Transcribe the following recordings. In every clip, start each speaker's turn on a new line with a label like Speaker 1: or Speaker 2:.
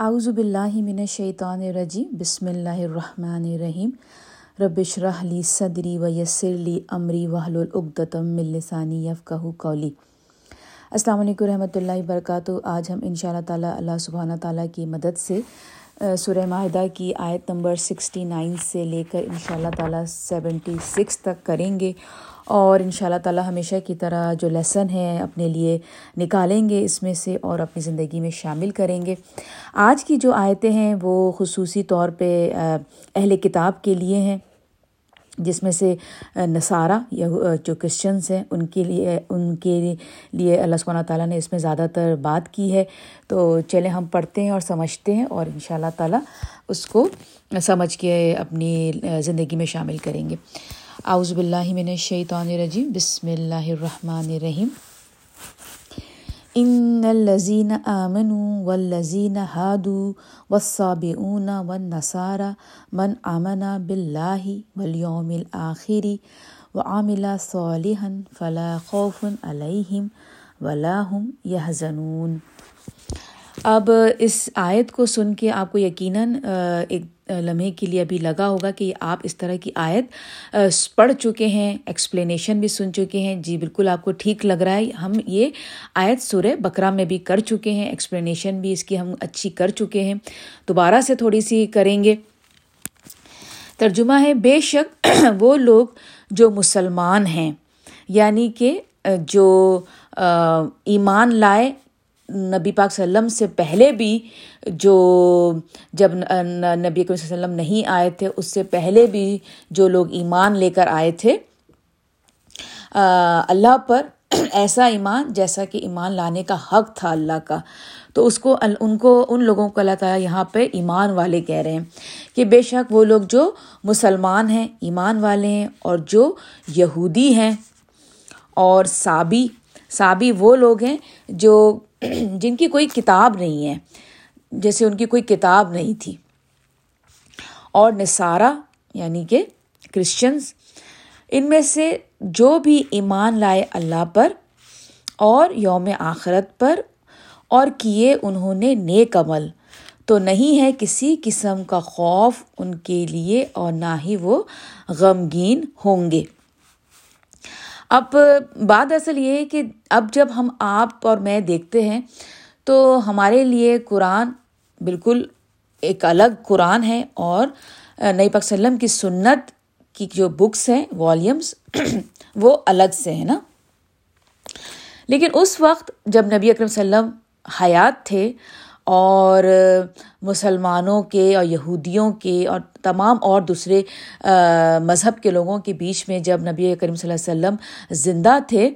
Speaker 1: من شعیطان رجی بسم اللہ الرحمن الرحیم۔ ربش رحلی صدری و یسرلی عمری وحل العقدم ملسانی یفقہ کولی السلام علیکم رحمۃ اللہ وبرکاتہ۔ آج ہم ان شاء اللہ تعالیٰ اللہ سبحانہ تعالیٰ کی مدد سے سورہ معاہدہ کی آیت نمبر سکسٹی نائن سے لے کر ان شاء اللہ تعالیٰ سیونٹی سکس تک کریں گے۔ اور ان شاء اللہ تعالیٰ ہمیشہ کی طرح جو لیسن ہے اپنے لیے نکالیں گے اس میں سے اور اپنی زندگی میں شامل کریں گے۔ آج کی جو آیتیں ہیں وہ خصوصی طور پہ اہل کتاب کے لیے ہیں، جس میں سے نصارہ یا جو کرسچنس ہیں، ان کے لیے، ان کے لیے اللہ سبحانہ تعالیٰ نے اس میں زیادہ تر بات کی ہے۔ تو چلیں ہم پڑھتے ہیں اور سمجھتے ہیں اور ان شاء اللہ تعالیٰ اس کو سمجھ کے اپنی زندگی میں شامل کریں گے۔ اعوذ باللہ من الشیطان الرجیم، بسم اللہ الرحمن الرحیم۔ ان الذین آمنوا والذین هادوا والصابئون والنصارى من آمن باللہ والیوم الآخر وعمل صالحا فلا خوف علیہم ولا هم يحزنون اب اس آیت کو سن کے آپ کو یقیناً ایک لمحے کے لیے ابھی لگا ہوگا کہ آپ اس طرح کی آیت پڑھ چکے ہیں ایکسپلینیشن بھی سن چکے ہیں۔ جی بالکل آپ کو ٹھیک لگ رہا ہے۔ ہم یہ آیت سورہ بکرا میں بھی کر چکے ہیں۔ ایکسپلینیشن بھی اس کی ہم اچھی کر چکے ہیں۔ دوبارہ سے تھوڑی سی کریں گے۔ ترجمہ ہے، بے شک وہ لوگ جو مسلمان ہیں یعنی کہ جو ایمان لائے نبی پاک صلی اللہ علیہ وسلم سے پہلے بھی جو جب نبی صلی اللہ وسلم نہیں آئے تھے، اس سے پہلے بھی جو لوگ ایمان لے کر آئے تھے اللہ پر ایسا ایمان جیسا کہ ایمان لانے کا حق تھا اللہ کا۔ تو اس کو ان کو، ان لوگوں کو اللہ تعالیٰ یہاں پہ ایمان والے کہہ رہے ہیں کہ بے شک وہ لوگ جو مسلمان ہیں، ایمان والے ہیں اور جو یہودی ہیں اور صابی صابی وہ لوگ ہیں جو جن کی کوئی کتاب نہیں ہے، جیسے ان کی کوئی کتاب نہیں تھی۔ اور نصارہ یعنی کہ کرسچنس ان میں سے جو بھی ایمان لائے اللہ پر اور یوم آخرت پر اور کیے انہوں نے نیک عمل، تو نہیں ہے کسی قسم کا خوف ان کے لیے اور نہ ہی وہ غمگین ہوں گے۔ اب بات اصل یہ ہے کہ اب جب ہم آپ اور میں دیکھتے ہیں تو ہمارے لیے قرآن بالکل ایک الگ قرآن ہے اور نئی پاک وسلم کی سنت کی جو بکس ہیں والیومس وہ الگ سے ہیں نا۔ لیکن اس وقت جب نبی اکرم وسلم حیات تھے اور مسلمانوں کے اور یہودیوں کے اور تمام اور دوسرے مذہب کے لوگوں کے بیچ میں جب نبی کریم صلی اللہ علیہ وسلم زندہ تھے،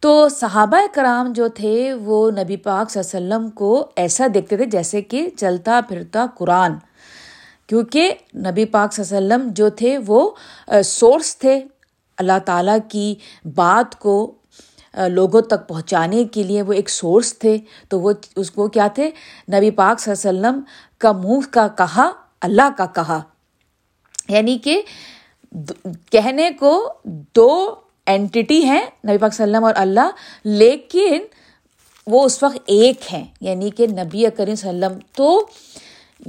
Speaker 1: تو صحابہ کرام جو تھے، وہ نبی پاک صلی اللہ علیہ وسلم کو ایسا دیکھتے تھے جیسے کہ چلتا پھرتا قرآن۔ کیونکہ نبی پاک صلی اللہ علیہ وسلم جو تھے، وہ سورس تھے۔ اللہ تعالیٰ کی بات کو لوگوں تک پہنچانے کے لیے وہ ایک سورس تھے۔ تو وہ، اس کو کیا تھے؟ نبی پاک صلی اللہ علیہ وسلم کا منہ کا کہا، اللہ کا کہا۔ یعنی کہ کہنے کو دو اینٹی ہیں نبی پاک صلی اللہ علیہ وسلم اور اللہ، لیکن وہ اس وقت ایک ہیں۔ یعنی کہ نبی کریم صلی اللہ علیہ وسلم، تو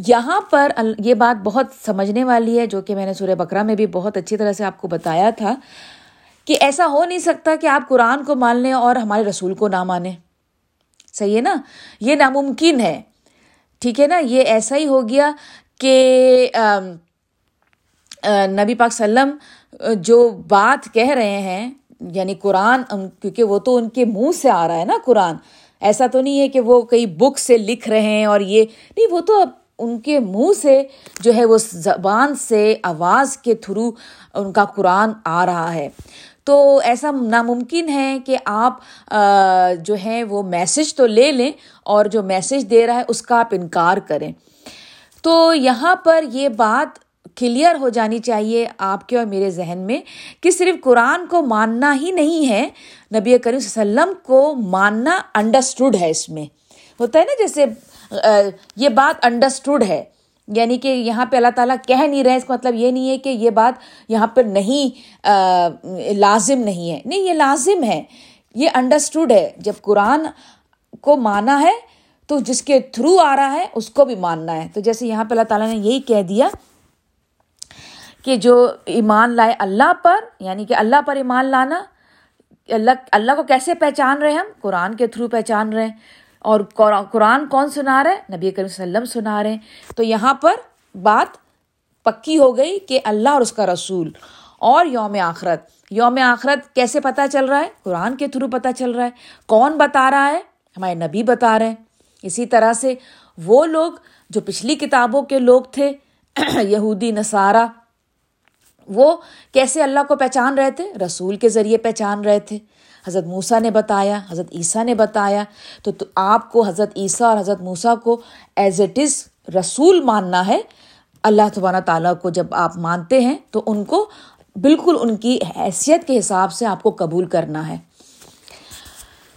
Speaker 1: یہاں پر یہ بات بہت سمجھنے والی ہے، جو کہ میں نے سورہ بکرا میں بھی بہت اچھی طرح سے آپ کو بتایا تھا۔ کہ ایسا ہو نہیں سکتا کہ آپ قرآن کو مان لیں اور ہمارے رسول کو نہ مانیں۔ صحیح ہے نا؟ یہ ناممکن ہے۔ ٹھیک ہے نا؟ یہ ایسا ہی ہو گیا کہ نبی پاک وسلم جو بات کہہ رہے ہیں یعنی قرآن کیونکہ وہ تو ان کے منہ سے آ رہا ہے نا قرآن۔ ایسا تو نہیں ہے کہ وہ کئی بک سے لکھ رہے ہیں اور یہ، نہیں، وہ تو ان کے منہ سے جو ہے وہ زبان سے، آواز کے تھرو ان کا قرآن آ رہا ہے۔ تو ایسا ناممکن ہے کہ آپ جو ہے وہ میسج تو لے لیں اور جو میسج دے رہا ہے اس کا آپ انکار کریں۔ تو یہاں پر یہ بات کلیئر ہو جانی چاہیے آپ کے اور میرے ذہن میں کہ صرف قرآن کو ماننا ہی نہیں ہے، نبی کریم صلی اللہ علیہ وسلم کو ماننا انڈرسٹوڈ ہے اس میں۔ ہوتا ہے نا جیسے یہ بات انڈرسٹوڈ ہے۔ یعنی کہ یہاں پہ اللہ تعالیٰ کہہ نہیں رہے اس کا مطلب یہ نہیں ہے کہ یہ بات یہاں پر نہیں لازم نہیں ہے۔ نہیں، یہ لازم ہے۔ یہ انڈرسٹوڈ ہے۔ جب قرآن کو مانا ہے تو جس کے تھرو آ رہا ہے، اس کو بھی ماننا ہے۔ تو جیسے یہاں پہ اللہ تعالیٰ نے یہی کہہ دیا کہ جو ایمان لائے اللہ پر یعنی کہ اللہ پر ایمان لانا، اللہ اللہ کو کیسے پہچان رہے ہم؟ قرآن کے تھرو پہچان رہے۔ ہیں اور قرآن کون سنا رہے نبی کریم صلی اللہ علیہ وسلم سنا رہے ہیں۔ تو یہاں پر بات پکی ہو گئی کہ اللہ اور اس کا رسول اور یوم آخرت۔ یوم آخرت کیسے پتہ چل رہا ہے؟ قرآن کے تھرو پتہ چل رہا ہے۔ کون بتا رہا ہے؟ ہمارے نبی بتا رہے ہیں۔ اسی طرح سے وہ لوگ جو پچھلی کتابوں کے لوگ تھے، یہودی، نصارہ، وہ کیسے اللہ کو پہچان رہے تھے؟ رسول کے ذریعے پہچان رہے تھے۔ حضرت موسیٰ نے بتایا، حضرت عیسیٰ نے بتایا، تو آپ کو حضرت عیسیٰ اور حضرت موسیٰ کو ایز اٹ از رسول ماننا ہے۔ اللہ تبارہ تعالیٰ کو جب آپ مانتے ہیں، تو ان کو بالکل ان کی حیثیت کے حساب سے آپ کو قبول کرنا ہے۔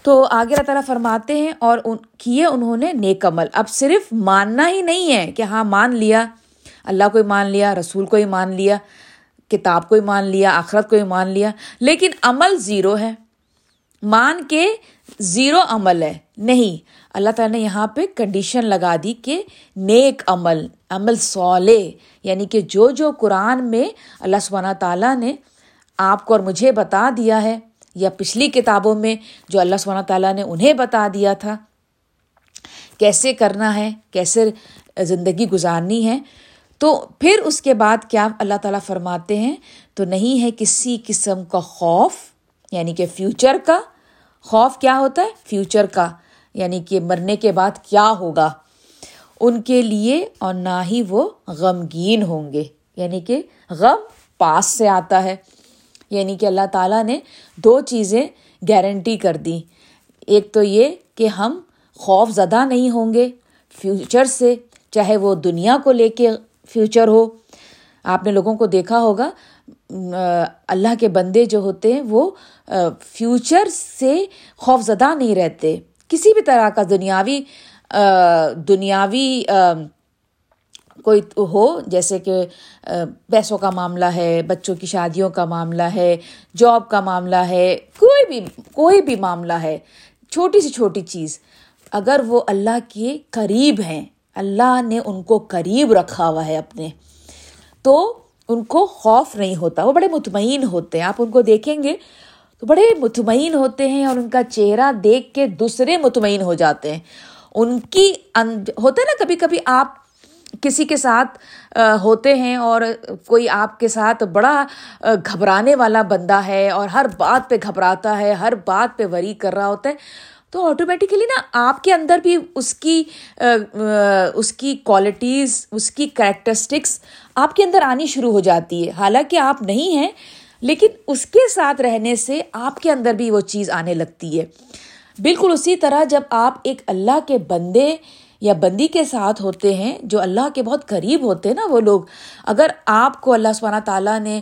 Speaker 1: تو آگے اللہ تعالیٰ فرماتے ہیں، اور ان کیے انہوں نے نیک عمل۔ اب صرف ماننا ہی نہیں ہے کہ ہاں مان لیا، اللہ کو ہی مان لیا، رسول کو ہی مان لیا، کتاب کو ہی مان لیا، آخرت کو ہی مان لیا، لیکن عمل زیرو ہے۔ مان کے زیرو عمل ہے۔ نہیں، اللہ تعالیٰ نے یہاں پہ کنڈیشن لگا دی کہ نیک عمل عمل سولے یعنی کہ جو جو قرآن میں اللہ سبحانہ تعالیٰ نے آپ کو اور مجھے بتا دیا ہے، یا پچھلی کتابوں میں جو اللہ سبحانہ تعالیٰ نے انہیں بتا دیا تھا، کیسے کرنا ہے، کیسے زندگی گزارنی ہے۔ تو پھر اس کے بعد کیا اللہ تعالیٰ فرماتے ہیں؟ تو نہیں ہے کسی قسم کا خوف یعنی کہ فیوچر کا خوف کیا ہوتا ہے؟ فیوچر کا یعنی کہ مرنے کے بعد کیا ہوگا؟ ان کے لیے اور نہ ہی وہ غمگین ہوں گے۔ یعنی کہ غم پاس سے آتا ہے۔ یعنی کہ اللہ تعالیٰ نے دو چیزیں گارنٹی کر دی ایک تو یہ کہ ہم خوف زدہ نہیں ہوں گے فیوچر سے، چاہے وہ دنیا کو لے کے فیوچر ہو۔ آپ نے لوگوں کو دیکھا ہوگا اللہ کے بندے جو ہوتے ہیں، وہ فیوچر سے خوف زدہ نہیں رہتے۔ کسی بھی طرح کا دنیاوی دنیاوی کوئی ہو، جیسے کہ پیسوں کا معاملہ ہے، بچوں کی شادیوں کا معاملہ ہے جاب کا معاملہ ہے، کوئی بھی کوئی بھی معاملہ ہے، چھوٹی سی چھوٹی چیز۔ اگر وہ اللہ کے قریب ہیں، اللہ نے ان کو قریب رکھا ہوا ہے اپنے، تو ان کو خوف نہیں ہوتا، وہ بڑے مطمئن ہوتے ہیں۔ آپ ان کو دیکھیں گے تو بڑے مطمئن ہوتے ہیں اور ان کا چہرہ دیکھ کے دوسرے مطمئن ہو جاتے ہیں۔ ان کی ہوتا ہے نا کبھی کبھی آپ کسی کے ساتھ ہوتے ہیں اور کوئی آپ کے ساتھ بڑا گھبرانے والا بندہ ہے اور ہر بات پہ گھبراتا ہے، ہر بات پہ وری کر رہا ہوتا ہے۔ تو آٹومیٹیکلی نا آپ کے اندر بھی اس کی اس کی کوالٹیز اس کی کریکٹرسٹکس آپ کے اندر آنی شروع ہو جاتی ہے۔ حالانکہ آپ نہیں ہیں، لیکن اس کے ساتھ رہنے سے آپ کے اندر بھی وہ چیز آنے لگتی ہے۔ بالکل اسی طرح جب آپ ایک اللہ کے بندے یا بندی کے ساتھ ہوتے ہیں، جو اللہ کے بہت قریب ہوتے ہیں نا وہ لوگ، اگر آپ کو اللہ سبحانہ تعالیٰ نے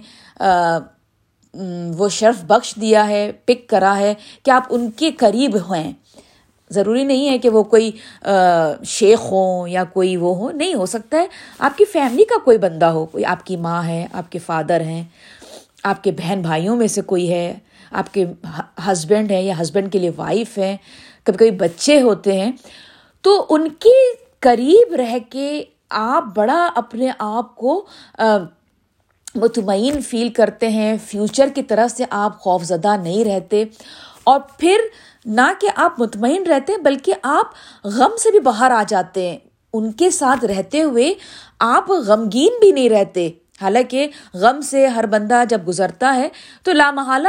Speaker 1: وہ شرف بخش دیا ہے، پک کرا ہے کہ آپ ان کے قریب ہیں ضروری نہیں ہے کہ وہ کوئی شیخ ہوں یا کوئی وہ ہو، نہیں ہو سکتا ہے۔ آپ کی فیملی کا کوئی بندہ ہو، کوئی آپ کی ماں ہے، آپ کے فادر ہیں، آپ کے بہن بھائیوں میں سے کوئی ہے، آپ کے ہسبینڈ ہیں یا ہسبینڈ کے لیے وائف ہیں، کبھی کبھی بچے ہوتے ہیں، تو ان کے قریب رہ کے آپ بڑا اپنے آپ کو مطمئن فیل کرتے ہیں۔ فیوچر کی طرف سے آپ خوف زدہ نہیں رہتے۔ اور پھر نہ کہ آپ مطمئن رہتے ہیں بلکہ آپ غم سے بھی باہر آ جاتے ہیں۔ ان کے ساتھ رہتے ہوئے آپ غمگین بھی نہیں رہتے۔ حالانکہ غم سے ہر بندہ جب گزرتا ہے تو لامحالہ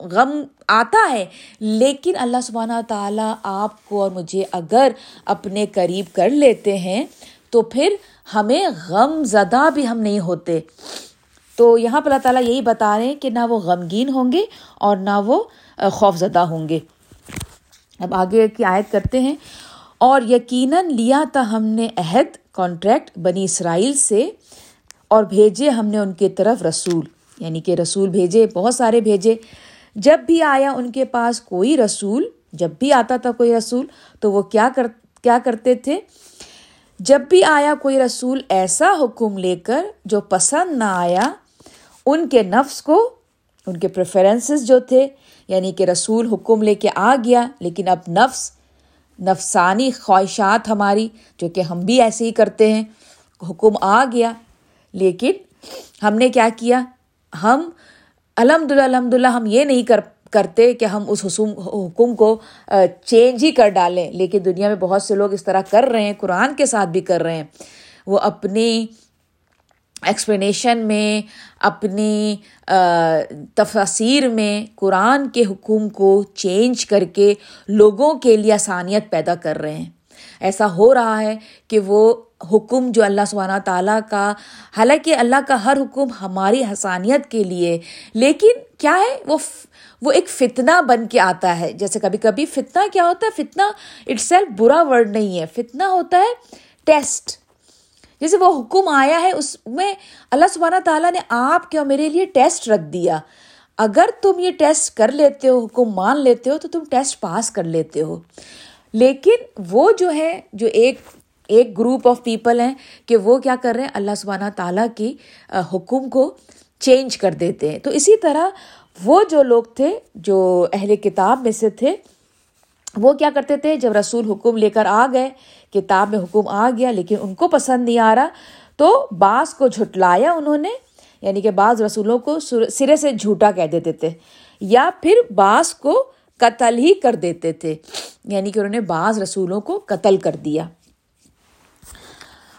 Speaker 1: غم آتا ہے۔ لیکن اللہ سبحانہ تعالیٰ آپ کو اور مجھے اگر اپنے قریب کر لیتے ہیں تو پھر ہمیں غم زدہ بھی ہم نہیں ہوتے۔ تو یہاں پر اللہ تعالیٰ یہی بتا رہے ہیں کہ نہ وہ غمگین ہوں گے اور نہ وہ خوف زدہ ہوں گے۔ اب آگے کی آیت کرتے ہیں۔ اور یقیناً لیا تھا ہم نے عہد کانٹریکٹ بنی اسرائیل سے، اور بھیجے ہم نے ان کی طرف رسول یعنی کہ رسول بھیجے، بہت سارے بھیجے۔ جب بھی آیا ان کے پاس کوئی رسول، جب بھی آتا تھا کوئی رسول، تو وہ کیا کر، کیا کرتے تھے؟ جب بھی آیا کوئی رسول ایسا حکم لے کر جو پسند نہ آیا، ان کے نفس کو، ان کے پریفرنسز جو تھے یعنی کہ رسول حکم لے کے آ گیا، لیکن اب نفس، نفسانی خواہشات ہماری، جو کہ ہم بھی ایسے ہی کرتے ہیں، حکم آ گیا۔ لیکن ہم نے کیا کیا؟ ہم الحمد للہ الحمد للہ ہم یہ نہیں کر، کرتے کہ ہم اس حسوم، حکم کو چینج ہی کر ڈالیں۔ لیکن دنیا میں بہت سے لوگ اس طرح کر رہے ہیں، قرآن کے ساتھ بھی کر رہے ہیں۔ وہ اپنی ایکسپلینیشن میں اپنی تفاصیر میں قرآن کے حکم کو چینج کر کے لوگوں کے لیے آسانیت پیدا کر رہے ہیں۔ ایسا ہو رہا ہے کہ وہ حکم جو اللہ سبحانہ تعالیٰ کا، حالانکہ اللہ کا ہر حکم ہماری حسانیت کے لیے، لیکن کیا ہے؟ وہ وہ ایک فتنہ بن کے آتا ہے۔ جیسے کبھی کبھی فتنہ کیا ہوتا ہے؟ فتنہ اٹ سیلف برا ورڈ نہیں ہے۔ فتنہ ہوتا ہے ٹیسٹ جیسے وہ حکم آیا ہے، اس میں اللہ سبحانہ تعالیٰ نے آپ کے اور میرے لیے ٹیسٹ رکھ دیا۔ اگر تم یہ ٹیسٹ کر لیتے ہو، حکم مان لیتے ہو، تو تم ٹیسٹ پاس کر لیتے ہو۔ لیکن وہ جو ہے، جو ایک ایک گروپ آف پیپل ہیں کہ وہ کیا کر رہے ہیں؟ اللہ سبحانہ تعالیٰ کی حکم کو چینج کر دیتے ہیں۔ تو اسی طرح وہ جو لوگ تھے، جو اہل کتاب میں سے تھے، وہ کیا کرتے تھے؟ جب رسول حکم لے کر آ گئے کتاب میں حکم آ گیا لیکن ان کو پسند نہیں آ رہا، تو بعض کو جھٹلایا انہوں نے یعنی کہ بعض رسولوں کو سرے سے جھوٹا کہہ دیتے تھے، یا پھر بعض کو قتل ہی کر دیتے تھے یعنی کہ انہوں نے بعض رسولوں کو قتل کر دیا۔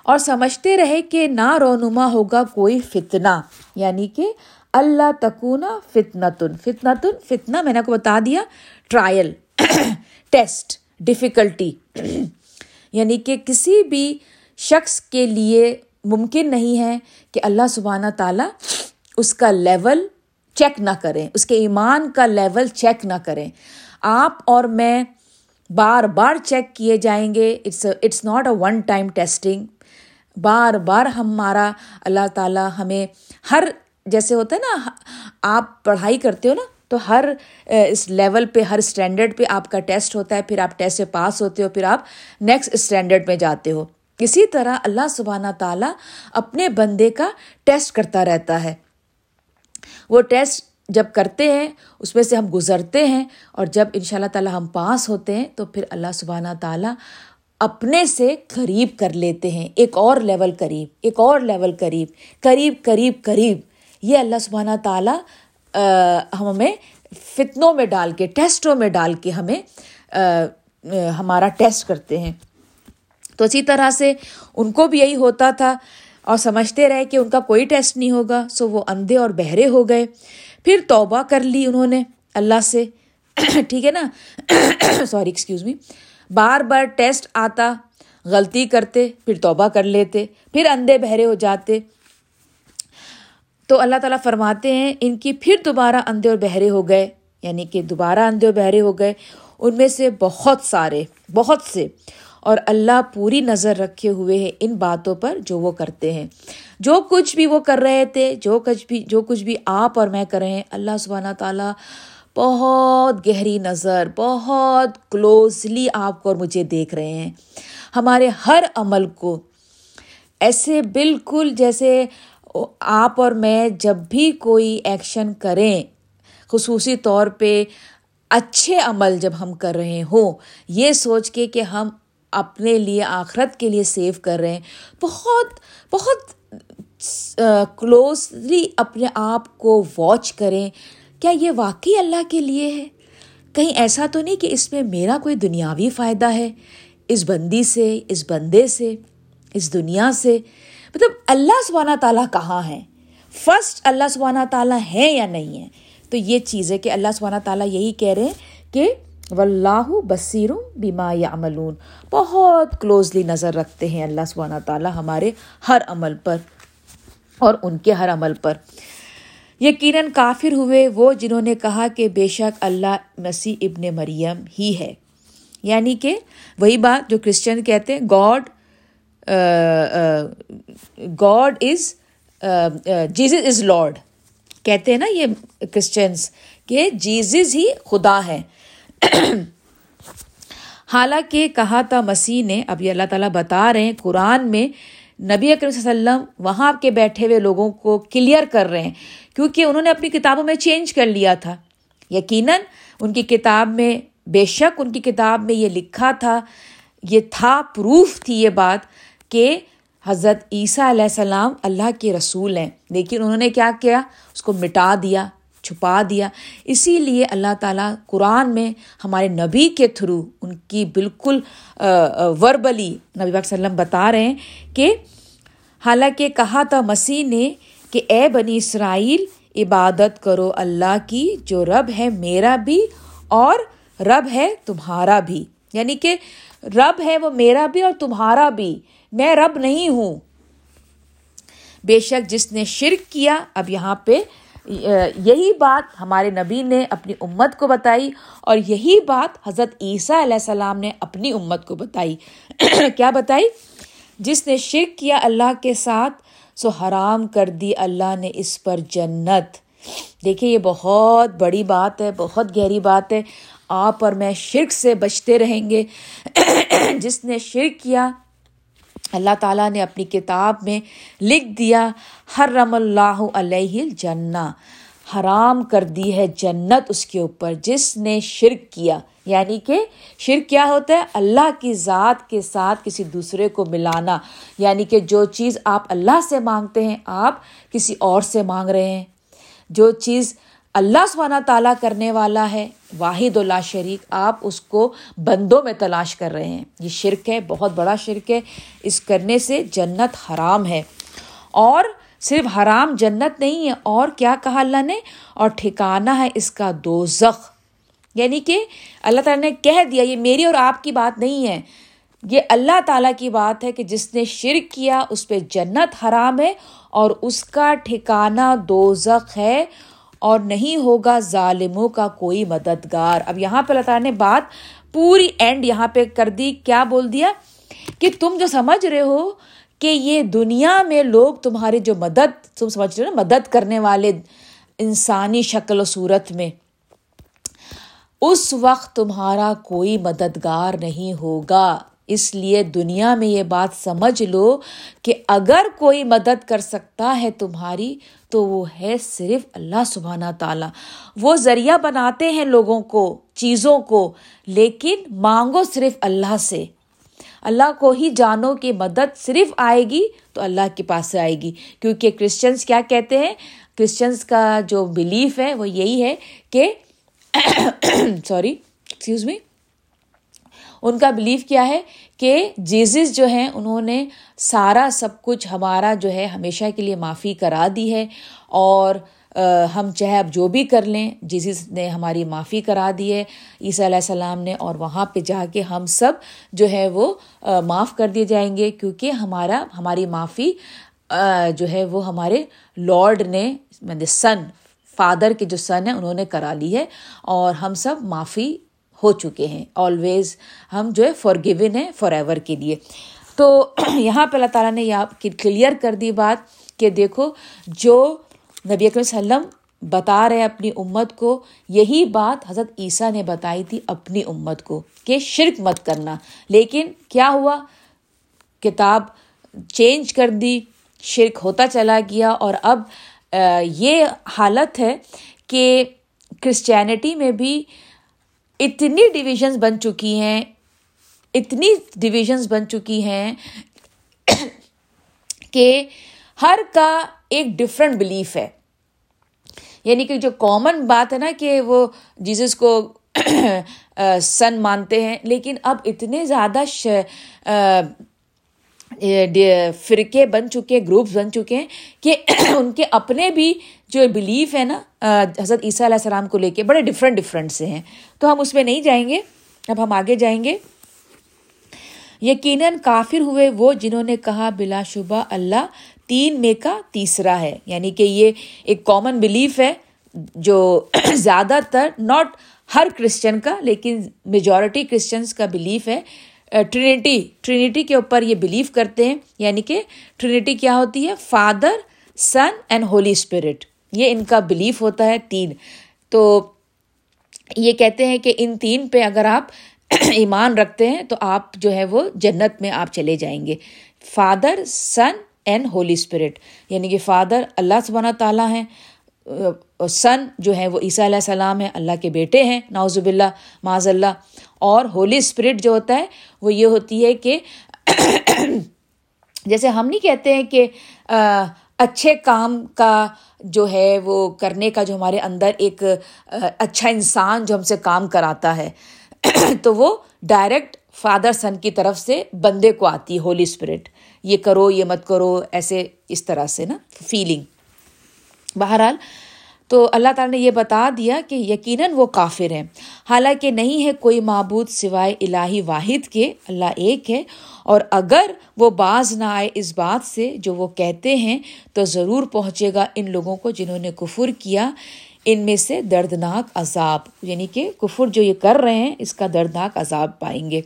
Speaker 1: اور سمجھتے رہے کہ نہ رونما ہوگا کوئی فتنہ یعنی کہ اللہ تکونا فتنتن فتنتن، فتنہ میں نے آپ کو بتا دیا، ٹرائل، ٹیسٹ ڈفیکلٹی یعنی کہ کسی بھی شخص کے لیے ممکن نہیں ہے کہ اللہ سبحانہ تعالیٰ اس کا لیول چیک نہ کریں، اس کے ایمان کا لیول چیک نہ کریں۔ آپ اور میں بار بار چیک کیے جائیں گے it's it's not a one time testing بار بار ہمارا اللہ تعالیٰ ہمیں ہر، جیسے ہوتا ہے نا، آپ پڑھائی کرتے ہو نا تو ہر اس لیول پہ، ہر اسٹینڈرڈ پہ آپ کا ٹیسٹ ہوتا ہے، پھر آپ ٹیسٹ سے پاس ہوتے ہو، پھر آپ نیکسٹ اسٹینڈرڈ میں جاتے ہو۔ کسی طرح اللہ سبحانہ تعالیٰ اپنے بندے کا ٹیسٹ کرتا رہتا ہے۔ وہ ٹیسٹ جب کرتے ہیں، اس میں سے ہم گزرتے ہیں اور جب ان شاء اللہ تعالیٰ ہم پاس ہوتے ہیں، تو پھر اللہ سبحانہ تعالیٰ اپنے سے قریب کر لیتے ہیں۔ ایک اور لیول قریب، ایک اور لیول قریب قریب قریب قریب۔ یہ اللہ سبحانہ تعالیٰ ہمیں فتنوں میں ڈال کے، ٹیسٹوں میں ڈال کے ہمیں ہمارا ٹیسٹ کرتے ہیں۔ تو اسی طرح سے ان کو بھی یہی ہوتا تھا اور سمجھتے رہے کہ ان کا کوئی ٹیسٹ نہیں ہوگا، سو وہ اندھے اور بہرے ہو گئے۔ پھر توبہ کر لی انہوں نے اللہ سے۔ ٹھیک ہے نا؟ سوری ایکسکیوز می بار بار ٹیسٹ آتا، غلطی کرتے، پھر توبہ کر لیتے، پھر اندھے بہرے ہو جاتے۔ تو اللہ تعالیٰ فرماتے ہیں، ان کی پھر دوبارہ اندھے اور بہرے ہو گئے یعنی کہ دوبارہ اندھے اور بہرے ہو گئے، ان میں سے بہت سارے، بہت سے، اور اللہ پوری نظر رکھے ہوئے ہیں ان باتوں پر جو وہ کرتے ہیں۔ جو کچھ بھی وہ کر رہے تھے، جو کچھ بھی، جو کچھ بھی آپ اور میں کر رہے ہیں، اللہ سبحانہ تعالیٰ بہت گہری نظر، بہت کلوزلی آپ کو اور مجھے دیکھ رہے ہیں۔ ہمارے ہر عمل کو ایسے بالکل جیسے آپ اور میں جب بھی کوئی ایکشن کریں، خصوصی طور پہ اچھے عمل جب ہم کر رہے ہوں، یہ سوچ کے کہ ہم اپنے لیے آخرت کے لیے سیو کر رہے ہیں، بہت بہت کلوزلی اپنے آپ کو واچ کریں۔ کیا یہ واقعی اللہ کے لیے ہے؟ کہیں ایسا تو نہیں کہ اس میں میرا کوئی دنیاوی فائدہ ہے؟ اس بندی سے، اس بندے سے، اس دنیا سے۔ مطلب اللہ سبحانہ تعالیٰ کہاں ہے فرسٹ اللہ سبحانہ تعالیٰ ہے یا نہیں ہے تو یہ چیز ہے کہ اللہ سبحانہ تعالیٰ یہی کہہ رہے ہیں کہ و اللہ بصیر بیما یا عملون بہت کلوزلی نظر رکھتے ہیں اللہ سبحانہ تعالیٰ ہمارے ہر عمل پر اور ان کے ہر عمل پر۔ یقیناً کافر ہوئے وہ جنہوں نے کہا کہ بے شک اللہ مسیح ابن مریم ہی ہے۔ یعنی کہ وہی بات جو کرسچن کہتے ہیں God God is Jesus is Lord کہتے ہیں نا یہ کرسچنس کہ جیزز ہی خدا ہے۔ حالانکہ کہا تھا مسیح نے، اب یہ اللہ تعالیٰ بتا رہے ہیں، قرآن میں نبی اکرم صلی اللہ علیہ وسلم وہاں کے بیٹھے ہوئے لوگوں کو کلیئر کر رہے ہیں، کیونکہ انہوں نے اپنی کتابوں میں چینج کر لیا تھا۔ یقیناً ان کی کتاب میں، بے شک ان کی کتاب میں یہ لکھا تھا، یہ تھا پروف تھی یہ بات۔ کہ حضرت عیسیٰ علیہ السلام اللہ کے رسول ہیں۔ لیکن انہوں نے کیا کیا؟ اس کو مٹا دیا، چھپا دیا۔ اسی لیے اللہ تعالیٰ قرآن میں ہمارے نبی کے تھرو ان کی بالکل وربلی نبی باک وسلم بتا رہے ہیں کہ حالانکہ کہا تھا مسیح نے کہ اے بنی اسرائیل، عبادت کرو اللہ کی جو رب ہے میرا بھی اور رب ہے تمہارا بھی۔ یعنی کہ رب ہے وہ میرا بھی اور تمہارا بھی۔ میں رب نہیں ہوں۔ بے شک جس نے شرک کیا، اب یہاں پہ یہی بات ہمارے نبی نے اپنی امت کو بتائی اور یہی بات حضرت عیسیٰ علیہ السلام نے اپنی امت کو بتائی۔ کیا بتائی؟ جس نے شرک کیا اللہ کے ساتھ، سو حرام کر دی اللہ نے اس پر جنت۔ دیکھیے، یہ بہت بڑی بات ہے، بہت گہری بات ہے۔ آپ اور میں شرک سے بچتے رہیں گے۔ جس نے شرک کیا اللہ تعالیٰ نے اپنی کتاب میں لکھ دیا ہر رم اللہ علیہ جنا حرام کر دی ہے جنت اس کے اوپر، جس نے شرک کیا۔ یعنی کہ شرک کیا ہوتا ہے؟ اللہ کی ذات کے ساتھ کسی دوسرے کو ملانا۔ یعنی کہ جو چیز آپ اللہ سے مانگتے ہیں، آپ کسی اور سے مانگ رہے ہیں۔ جو چیز اللہ سبحانہ تعالیٰ کرنے والا ہے، واحد اللہ شریک، آپ اس کو بندوں میں تلاش کر رہے ہیں۔ یہ شرک ہے، بہت بڑا شرک ہے۔ اس کرنے سے جنت حرام ہے۔ اور صرف حرام جنت نہیں ہے، اور کیا کہا اللہ نے؟ اور ٹھکانا ہے اس کا دوزخ۔ یعنی کہ اللہ تعالیٰ نے کہہ دیا، یہ میری اور آپ کی بات نہیں ہے۔ یہ اللہ تعالیٰ کی بات ہے کہ جس نے شرک کیا، اس پہ جنت حرام ہے اور اس کا ٹھکانا دوزخ ہے۔ اور نہیں ہوگا ظالموں کا کوئی مددگار۔ اب یہاں پہ اللہ تعالیٰ نے بات پوری اینڈ یہاں پہ کر دی۔ کیا بول دیا؟ کہ تم جو سمجھ رہے ہو کہ یہ دنیا میں لوگ تمہاری جو مدد، تم سمجھ رہے ہو نا، مدد کرنے والے انسانی شکل و صورت میں، اس وقت تمہارا کوئی مددگار نہیں ہوگا۔ اس لیے دنیا میں یہ بات سمجھ لو کہ اگر کوئی مدد کر سکتا ہے تمہاری، تو وہ ہے صرف اللہ سبحانہ تعالیٰ۔ وہ ذریعہ بناتے ہیں لوگوں کو، چیزوں کو، لیکن مانگو صرف اللہ سے۔ اللہ کو ہی جانو کہ مدد صرف آئے گی تو اللہ کے پاس سے آئے گی۔ کیونکہ کرسچنس کیا کہتے ہیں؟ کرسچنس کا جو بلیف ہے وہ یہی ہے کہ سوری ایکسکیوز می ان کا بلیف کیا ہے کہ جیزز جو ہیں، انہوں نے سارا سب کچھ ہمارا جو ہے ہمیشہ کے لیے معافی کرا دی ہے اور ہم چاہے اب جو بھی کر لیں جیزز نے ہماری معافی کرا دی ہے۔ عیسیٰ علیہ السلام نے اور وہاں پہ جا کے ہم سب جو ہے وہ معاف کر دیے جائیں گے کیونکہ ہمارا، ہماری معافی جو ہے وہ ہمارے لارڈ نے سن فادر کے جو سن ہیں، انہوں نے کرا لی ہے اور ہم سب معافی ہو چکے ہیں۔ آلویز ہم جو ہے فار گون ہیں فار ایور کے لیے۔ تو یہاں پہ اللہ تعالیٰ نے یہ کلیئر کر دی بات کہ دیکھو، جو نبی اکرم وسلم بتا رہے اپنی امت کو، یہی بات حضرت عیسیٰ نے بتائی تھی اپنی امت کو کہ شرک مت کرنا۔ لیکن کیا ہوا؟ کتاب چینج کر دی، شرک ہوتا چلا گیا۔ اور اب یہ حالت ہے کہ کرسچینٹی میں بھی اتنی ڈویژنس بن چکی ہیں، اتنی ڈویژنس بن چکی ہیں کہ ہر کا ایک ڈفرینٹ بلیف ہے۔ یعنی کہ جو کامن بات ہے نا کہ وہ جیزس کو سن مانتے ہیں، لیکن اب اتنے زیادہ فرقے بن چکے ہیں گروپس بن چکے ہیں کہ ان کے اپنے بھی جو بلیف ہے نا حضرت عیسیٰ علیہ السلام کو لے کے بڑے ڈفرینٹ ڈفرینٹ سے ہیں۔ تو ہم اس میں نہیں جائیں گے، اب ہم آگے جائیں گے۔ یقیناً کافر ہوئے وہ جنہوں نے کہا، بلا شبہ اللہ، تین میں کا تیسرا ہے۔ یعنی کہ یہ ایک کامن بلیف ہے جو زیادہ تر ناٹ ہر کرسچن کا، لیکن میجورٹی کرسچنس کا بلیف ہے۔ ٹرینٹی ٹرینٹی کے اوپر یہ بلیو کرتے ہیں۔ یعنی کہ ٹرینٹی کیا ہوتی ہے؟ Father Son and Holy Spirit یہ ان کا بلیف ہوتا ہے تین۔ تو یہ کہتے ہیں کہ ان تین پہ اگر آپ ایمان رکھتے ہیں تو آپ جو ہے وہ جنت میں آپ چلے جائیں گے۔ Father Son and Holy Spirit یعنی کہ فادر اللہ سبحانہ تعالیٰ ہیں۔ سن جو ہے وہ عیسیٰ علیہ السلام ہے اللہ کے بیٹے ہیں ناوزب اللہ معذ اللہ۔ اور ہولی اسپرٹ جو ہوتا ہے، وہ یہ ہوتی ہے کہ جیسے ہم نہیں کہتے ہیں کہ اچھے کام کا جو ہے وہ کرنے کا جو ہمارے اندر ایک اچھا انسان جو ہم سے کام کراتا ہے، تو وہ ڈائریکٹ فادر سن کی طرف سے بندے کو آتی ہے ہولی اسپرٹ یہ کرو، یہ مت کرو، ایسے اس طرح سے نا فیلنگ بہرحال تو اللہ تعالیٰ نے یہ بتا دیا کہ یقیناً وہ کافر ہیں۔ حالانکہ نہیں ہے کوئی معبود سوائے الہی واحد کے، اللہ ایک ہے۔ اور اگر وہ باز نہ آئے اس بات سے جو وہ کہتے ہیں، تو ضرور پہنچے گا ان لوگوں کو جنہوں نے کفر کیا۔ ان میں سے دردناک عذاب یعنی کہ کفر جو یہ کر رہے ہیں، اس کا دردناک عذاب پائیں گے۔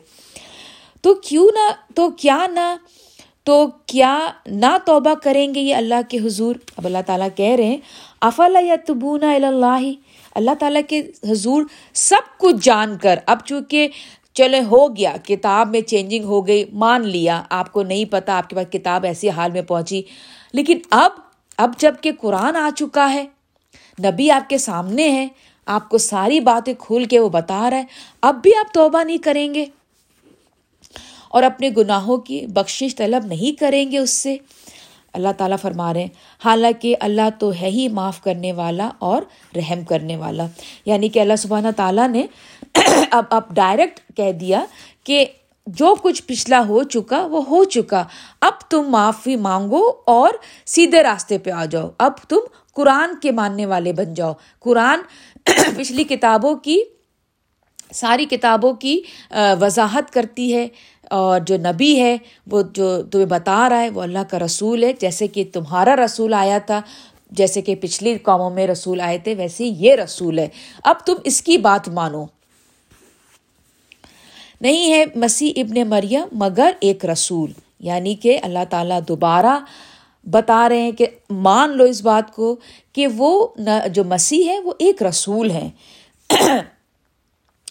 Speaker 1: تو کیوں نہ، تو کیا نہ تو کیا نہ توبہ کریں گے یہ اللہ کے حضور؟ اب اللہ تعالیٰ کہہ رہے ہیں، افلا یا تبونا اللہ؟ اللہ تعالیٰ کے حضور سب کچھ جان کر، اب چونکہ چلے ہو گیا، کتاب میں چینجنگ ہو گئی، مان لیا، آپ کو نہیں پتا آپ کے پاس کتاب ایسی حال میں پہنچی۔ لیکن اب اب جبکہ قرآن آ چکا ہے، نبی آپ کے سامنے ہے آپ کو ساری باتیں کھول کے وہ بتا رہا ہے، اب بھی آپ توبہ نہیں کریں گے۔ اور اپنے گناہوں کی بخشش طلب نہیں کریں گے اس سے۔ اللہ تعالیٰ فرما رہے ہیں، حالانکہ اللہ تو ہے ہی معاف کرنے والا اور رحم کرنے والا۔ یعنی کہ اللہ سبحانہ تعالیٰ نے اب اب ڈائریکٹ کہہ دیا کہ جو کچھ پچھلا ہو چکا وہ ہو چکا۔ اب تم معافی مانگو اور سیدھے راستے پہ آ جاؤ۔ اب تم قرآن کے ماننے والے بن جاؤ۔ قرآن پچھلی کتابوں کی، ساری کتابوں کی وضاحت کرتی ہے۔ اور جو نبی ہے، وہ جو تمہیں بتا رہا ہے، وہ اللہ کا رسول ہے۔ جیسے کہ تمہارا رسول آیا تھا، جیسے کہ پچھلی قوموں میں رسول آئے تھے، ویسے یہ رسول ہے۔ اب تم اس کی بات مانو۔ نہیں ہے مسیح ابن مریم، مگر ایک رسول۔ یعنی کہ اللہ تعالیٰ دوبارہ بتا رہے ہیں کہ مان لو اس بات کو کہ وہ جو مسیح ہے، وہ ایک رسول ہے۔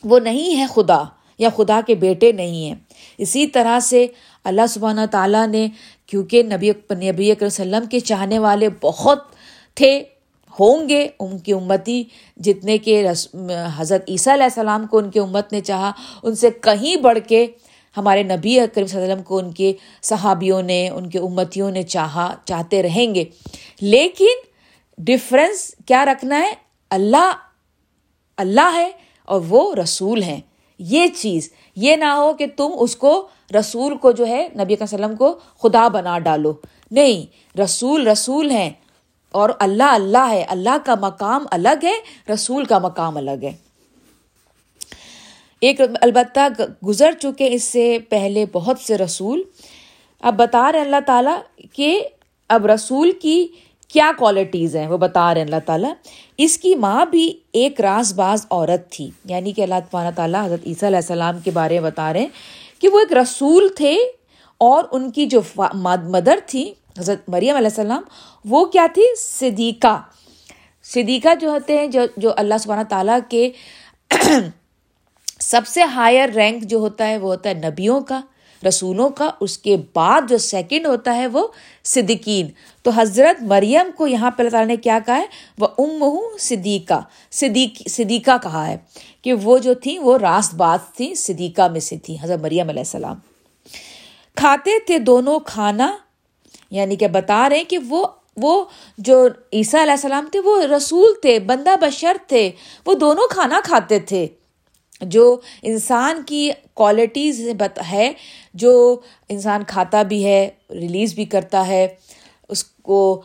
Speaker 1: وہ نہیں ہے خدا، یا خدا کے بیٹے نہیں ہیں۔ اسی طرح سے اللہ سبحانہ تعالیٰ نے، کیونکہ نبی نبی وسلم کے چاہنے والے بہت تھے، ہوں گے ان کی امتی، جتنے کہ حضرت عیسیٰ علیہ السلام کو ان کی امت نے چاہا، ان سے کہیں بڑھ کے ہمارے نبی کریم صلی اللہ علیہ وسلم کو ان کے صحابیوں نے، ان کے امتیوں نے چاہا، چاہتے رہیں گے۔ لیکن ڈفرینس کیا رکھنا ہے؟ اللہ اللہ ہے اور وہ رسول ہیں۔ یہ چیز یہ نہ ہو کہ تم اس کو رسول کو جو ہے نبی وسلم کو خدا بنا ڈالو۔ نہیں، رسول رسول ہیں اور اللہ اللہ ہے۔ اللہ کا مقام الگ ہے، رسول کا مقام الگ ہے۔ ایک البتہ گزر چکے اس سے پہلے بہت سے رسول۔ اب بتا رہے اللہ تعالیٰ کہ اب رسول کی کیا کوالٹیز ہیں؟ وہ بتا رہے ہیں اللہ تعالیٰ۔ اس کی ماں بھی ایک راز باز عورت تھی۔ یعنی کہ اللہ تعالیٰ تعالیٰ حضرت عیسیٰ علیہ السلام کے بارے میں بتا رہے ہیں کہ وہ ایک رسول تھے اور ان کی جو مدر تھی، حضرت مریم علیہ السلام، وہ کیا تھی؟ صدیقہ۔ صدیقہ جو ہوتے ہیں، جو جو اللہ سبحانہ تعالیٰ کے سب سے ہائر رینک جو ہوتا ہے، وہ ہوتا ہے نبیوں کا۔ رسولوں کا اس کے بعد جو سیکنڈ ہوتا ہے وہ صدیقین۔ تو حضرت مریم کو یہاں پہ اللہ تعالیٰ نے کیا کہا ہے؟ وہ ام ہوں صدیقہ، صدیق، صدیقہ کہا ہے کہ وہ جو تھیں وہ راست بات تھیں، صدیقہ میں سے تھیں، حضرت مریم علیہ السلام۔ کھاتے تھے دونوں کھانا یعنی کہ بتا رہے ہیں کہ وہ وہ جو عیسیٰ علیہ السلام تھے وہ رسول تھے، بندہ بشر تھے، وہ دونوں کھانا کھاتے تھے۔ جو انسان کی کوالٹیز ہے، جو انسان کھاتا بھی ہے ریلیز بھی کرتا ہے، اس کو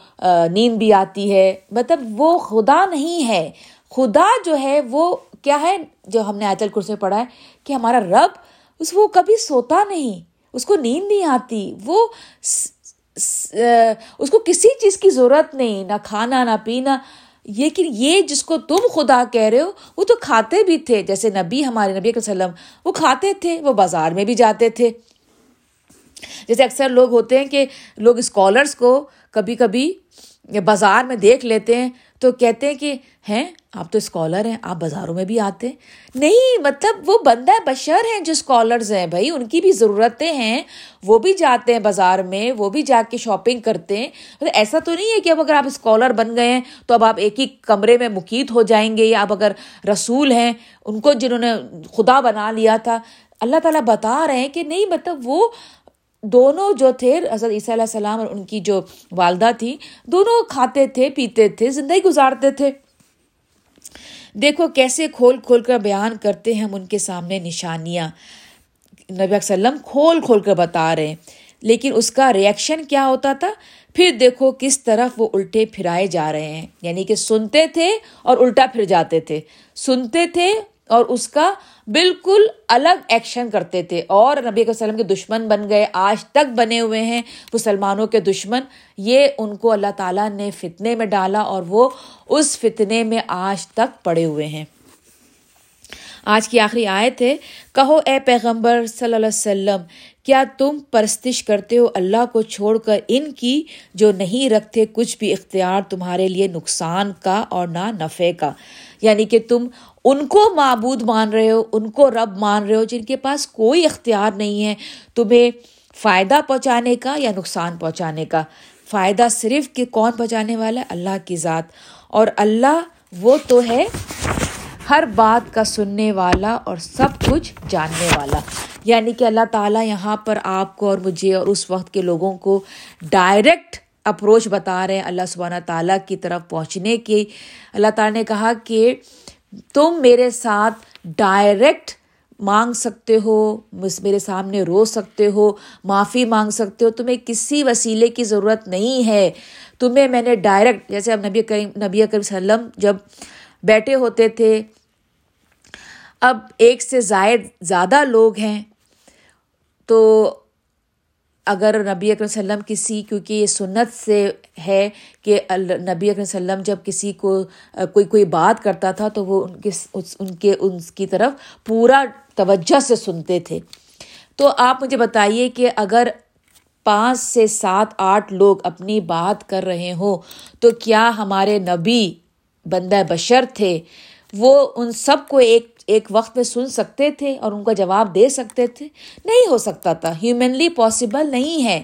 Speaker 1: نیند بھی آتی ہے۔ مطلب وہ خدا نہیں ہے۔ خدا جو ہے، وہ کیا ہے؟ جو ہم نے آچل کرس میں پڑھا ہے کہ ہمارا رب اس وہ کبھی سوتا نہیں، اس کو نیند نہیں آتی۔ وہ اس کو کسی چیز کی ضرورت نہیں، نہ کھانا، نہ پینا۔ لیکن یہ جس کو تم خدا کہہ رہے ہو، وہ تو کھاتے بھی تھے۔ جیسے نبی، ہمارے نبی علیہ وسلم، وہ کھاتے تھے، وہ بازار میں بھی جاتے تھے۔ جیسے اکثر لوگ ہوتے ہیں کہ لوگ اسکالرس کو کبھی کبھی بازار میں دیکھ لیتے ہیں۔ تو کہتے ہیں کہ ہیں، آپ تو اسکالر ہیں، آپ بازاروں میں بھی آتے ہیں۔ نہیں مطلب وہ بندہ بشر ہیں جو اسکالرز ہیں بھائی، ان کی بھی ضرورتیں ہیں۔ وہ بھی جاتے ہیں بازار میں، وہ بھی جا کے شاپنگ کرتے ہیں۔ مطلب ایسا تو نہیں ہے کہ اب اگر آپ اسکالر بن گئے ہیں تو اب آپ ایک ہی کمرے میں مقید ہو جائیں گے، یا اب اگر رسول ہیں، ان کو جنہوں نے خدا بنا لیا تھا۔ اللہ تعالیٰ بتا رہے ہیں کہ نہیں مطلب وہ دونوں جو تھے، حضرت عیسیٰ علیہ السلام اور ان کی جو والدہ تھی، دونوں کھاتے تھے، پیتے تھے، زندگی گزارتے تھے۔ دیکھو کیسے کھول کھول کر بیان کرتے ہیں ہم ان کے سامنے نشانیاں۔ نبی وسلم کھول کھول کر بتا رہے ہیں، لیکن اس کا ریئیکشن کیا ہوتا تھا؟ پھر دیکھو کس طرف وہ الٹے پھرائے جا رہے ہیں۔ یعنی کہ سنتے تھے اور الٹا پھر جاتے تھے۔ سنتے تھے اور اس کا بالکل الگ ایکشن کرتے تھے اور نبی علیہ وسلم کے دشمن بن گئے، آج تک بنے ہوئے ہیں مسلمانوں کے دشمن۔ یہ ان کو اللہ تعالیٰ نے فتنے میں ڈالا اور وہ اس فتنے میں آج تک پڑے ہوئے ہیں۔ آج کی آخری آئے تھے کہو اے پیغمبر صلی اللہ علیہ وسلم، کیا تم پرستش کرتے ہو اللہ کو چھوڑ کر ان کی جو نہیں رکھتے کچھ بھی اختیار تمہارے لیے نقصان کا اور نہ نفع کا؟ یعنی کہ تم ان کو معبود مان رہے ہو، ان کو رب مان رہے ہو جن کے پاس کوئی اختیار نہیں ہے تمہیں فائدہ پہنچانے کا یا نقصان پہنچانے کا؟ فائدہ صرف کہ کون پہنچانے والا ہے؟ اللہ کی ذات۔ اور اللہ وہ تو ہے ہر بات کا سننے والا اور سب کچھ جاننے والا۔ یعنی کہ اللہ تعالیٰ یہاں پر آپ کو اور مجھے اور اس وقت کے لوگوں کو ڈائریکٹ اپروچ بتا رہے ہیں اللہ سبحانہ تعالیٰ کی طرف پہنچنے کی۔ اللہ تعالیٰ نے کہا کہ تم میرے ساتھ ڈائریکٹ مانگ سکتے ہو میرے سامنے رو سکتے ہو، معافی مانگ سکتے ہو، تمہیں کسی وسیلے کی ضرورت نہیں ہے۔ تمہیں میں نے ڈائریکٹ جیسے اب نبی کریم نبی کریم وسلم جب بیٹھے ہوتے تھے، اب ایک سے زائد زیادہ لوگ ہیں۔ تو اگر نبی اکرم وسلم کسی، کیونکہ یہ سنت سے ہے کہ نبی اکرم وسلم جب کسی کو کوئی کوئی بات کرتا تھا تو وہ ان کے ان کے ان کی طرف پورا توجہ سے سنتے تھے۔ تو آپ مجھے بتائیے کہ اگر پانچ سے سات، آٹھ لوگ اپنی بات کر رہے ہوں تو کیا ہمارے نبی بندہ بشر تھے؟ وہ ان سب کو ایک ایک وقت میں سن سکتے تھے اور ان کا جواب دے سکتے تھے۔ نہیں ہو سکتا تھا۔ ہیومنلی پاسبل نہیں ہے۔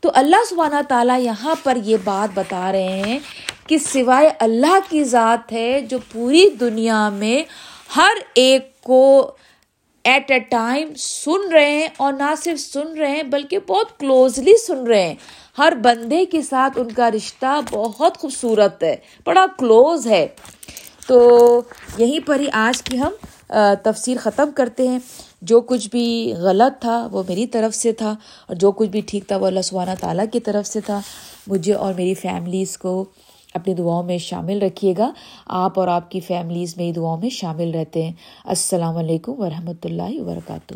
Speaker 1: تو اللہ سبحانہ تعالیٰ یہاں پر یہ بات بتا رہے ہیں کہ سوائے اللہ کی ذات ہے جو پوری دنیا میں ہر ایک کو ایٹ اے ٹائم سن رہے ہیں اور نہ صرف سن رہے ہیں بلکہ بہت کلوزلی سن رہے ہیں۔ ہر بندے کے ساتھ ان کا رشتہ بہت خوبصورت ہے، بڑا کلوز ہے۔ تو یہیں پر ہی آج کی ہم تفسیر ختم کرتے ہیں۔ جو کچھ بھی غلط تھا وہ میری طرف سے تھا اور جو کچھ بھی ٹھیک تھا وہ اللہ سبحانہ تعالیٰ کی طرف سے تھا۔ مجھے اور میری فیملیز کو اپنی دعاؤں میں شامل رکھیے گا۔ آپ اور آپ کی فیملیز میری دعاؤں میں شامل رہتے ہیں۔ السلام علیکم ورحمۃ اللہ وبرکاتہ۔